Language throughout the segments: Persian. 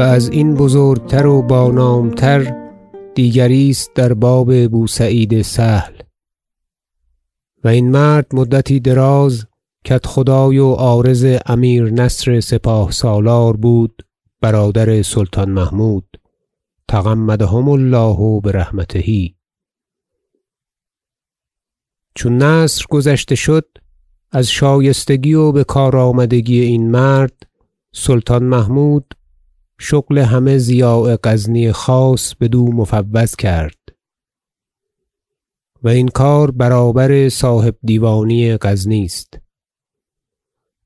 و از این بزرگتر و با نام تر دیگری است در باب بوسعید سهل. و این مرد مدتی دراز کدخدای و عارض امیر نصر سپاه سالار بود برادر سلطان محمود. تغمدهم الله برحمته. چون نصر گذشته شد از شایستگی و بکار آمدگی این مرد سلطان محمود شغل همه ضیاع غزنی خاص بدو مفوض کرد و این کار برابر صاحب دیوانی غزنی است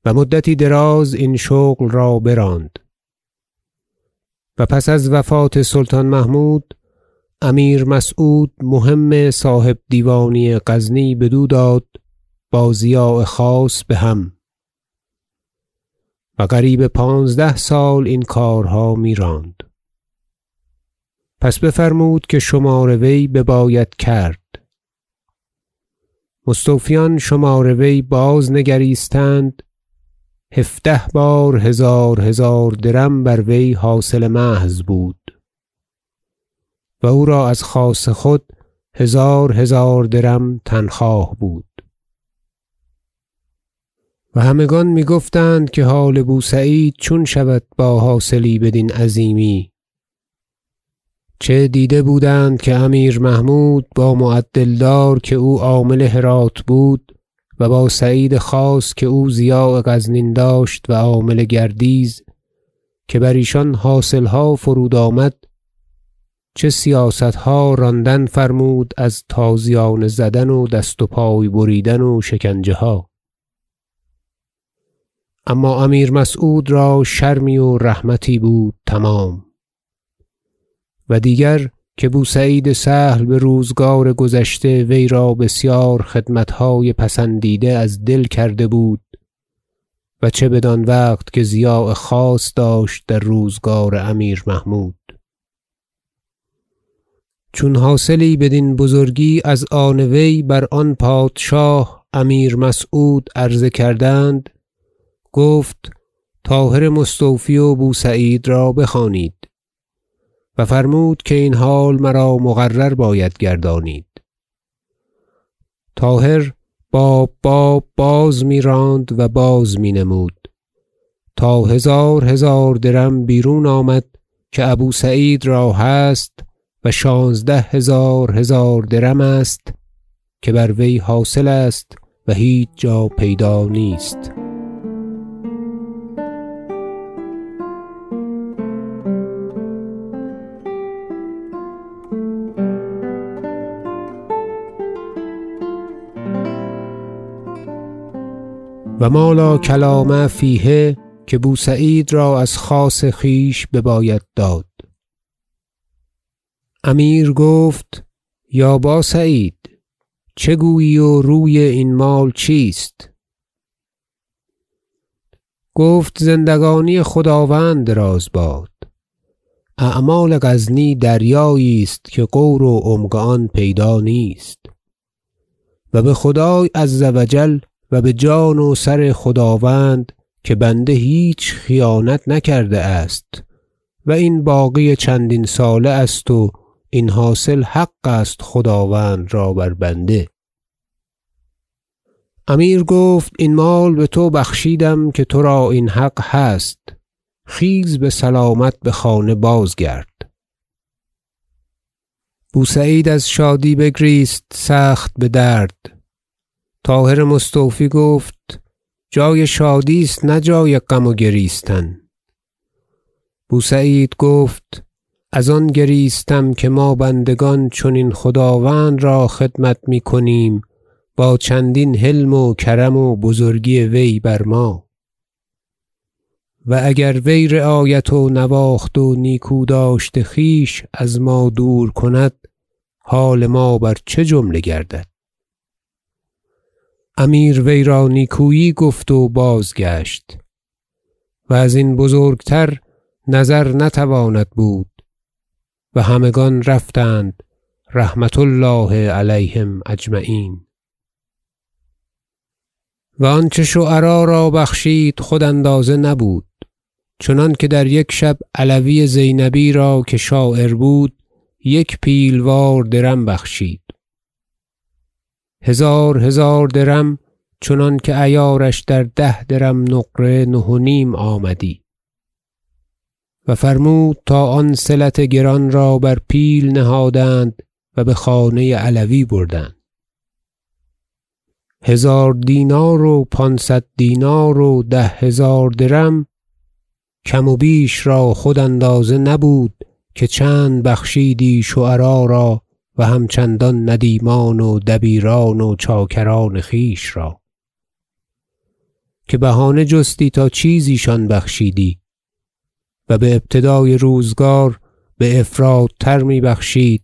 و مدتی دراز این شغل را براند و پس از وفات سلطان محمود امیر مسعود مهم صاحب دیوانی غزنی بدو داد با ضیاع خاص بهم و قریب پانزده سال این کارها میراند. پس بفرمود که شمار وی بباید کرد. مستوفیان شمار وی بازنگریستند هفده بار هزار هزار درم بر وی حاصل محض بود. و او را از خاص خود هزار هزار درم تنخواه بود. و همگان می‌گفتند که حال بوسعید چون شود با حاصلی بدین عظیمی. چه دیده بودند که امیر محمود با معدل دار که او عامل هرات بود و با سعید خاص که او ضیاع غزنین داشت و عامل گردیز که بر ایشان حاصلها فرود آمد چه سیاستها راندن فرمود از تازیانه زدن و دست و پای بریدن و شکنجه ها اما امیر مسعود را شرمی و رحمتی بود تمام. و دیگر که بوسعید سهل بروزگار گذشته وی را بسیار خدمتهای پسندیده از دل کرده بود و چه بدان وقت که ضیاع خاص داشت در روزگار امیر محمود. چون حاصلی بدین بزرگی از آن وی بر آن پادشاه امیر مسعود عرضه کردند گفت طاهر مستوفی و بوسعید را بخوانید و فرمود که این حال مرا مقرر باید گردانید. طاهر باب باب باز میراند و باز می نمود تا هزار هزار درم بیرون آمد که ابوسعید را هست و شانزده هزار هزار درم است که بر وی حاصل است و هیچ جا پیدا نیست. و ما لا کلام فیه که بوسعید را از خاص خویش بباید داد. امیر گفت یا با سعید چه گویی و روی این مال چیست؟ گفت زندگانی خداوند دراز باد. اعمال غزنی دریایی است که غور و عمق آن پیدا نیست. و بخدای عز و و بجان و سر خداوند که بنده هیچ خیانت نکرده است و این باقی چندین ساله است و این حاصل حق است خداوند را بر بنده. امیر گفت این مال بتو بخشیدم که ترا این حق هست. خیز بسلامت بخانه بازگرد. بوسعید از شادی بگریست سخت بدرد طاهر مستوفی گفت جای شادی است نه جای غم و گریستن. بوسعید گفت از آن گریستم که ما بندگان چنین خداوند را خدمت می‌کنیم با چندین حلم و کرم و بزرگی وی بر ما. و اگر وی رعایت و نواخت و نیکو داشت خویش از ما دور کند حال ما بر چه جمله گردد؟ امیر وی را نیکویی گفت و بازگشت و ازین بزرگتر نظر نتواند بود و همگان رفتند رحمة الله علیهم اجمعین. و آنچه شعرا را بخشید خود اندازه نبود چنانکه در یک شب علوی زینبی را که شاعر بود یک پیل وار درم بخشید. هزار هزار درم چنانکه عیارش در ده درم نقره نه و نیم آمدی. و فرمود تا آن صلت گران را بر پیل نهادند و بخانه علوی بردند. هزار دینار و پانصد دینار و ده هزار درم کم و بیش را خود اندازه نبود که چند بخشیدی شعرا را و هم چندان ندیمان و دبیران و چاکران خویش را. که بهانه جستی تا چیزیشان بخشیدی و بابتدای روزگار بافراط تر می بخشید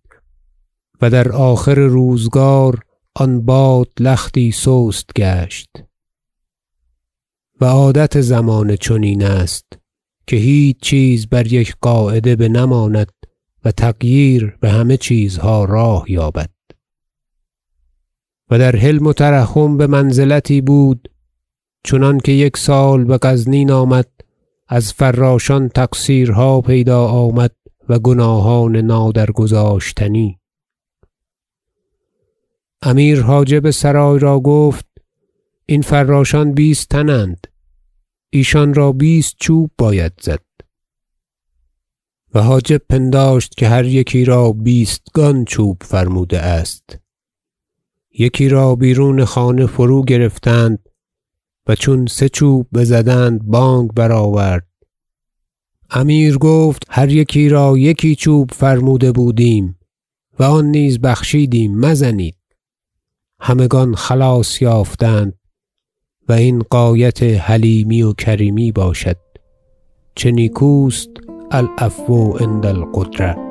و در آخر روزگار آن باد لختی سست گشت. و عادت زمانه چنین است که هیچ چیز بر یک قاعده بنماند و تغییر بهمه چیزها راه یابد. و در حلم و ترحم بمنزلتی بود چنانکه یک سال بغزنین آمد از فراشان تقصیرها پیدا آمد و گناهان نادرگذاشتنی. امیر حاجب سرای را گفت این فراشان بیست تنند ایشان را بیست چوب باید زد. و حاجب پنداشت که هر یکی را بیستگان چوب فرموده است. یکی را بیرون خانه فروگرفتند و چون سه چوب بزدند بانگ برآورد. امیر گفت هر یکی را یکی چوب فرموده بودیم و آن نیز بخشیدیم مزنید. همگان خلاص یافتند و این غایت حلیمی و کریمی باشد. چه نیکوست العفو عند القدرة.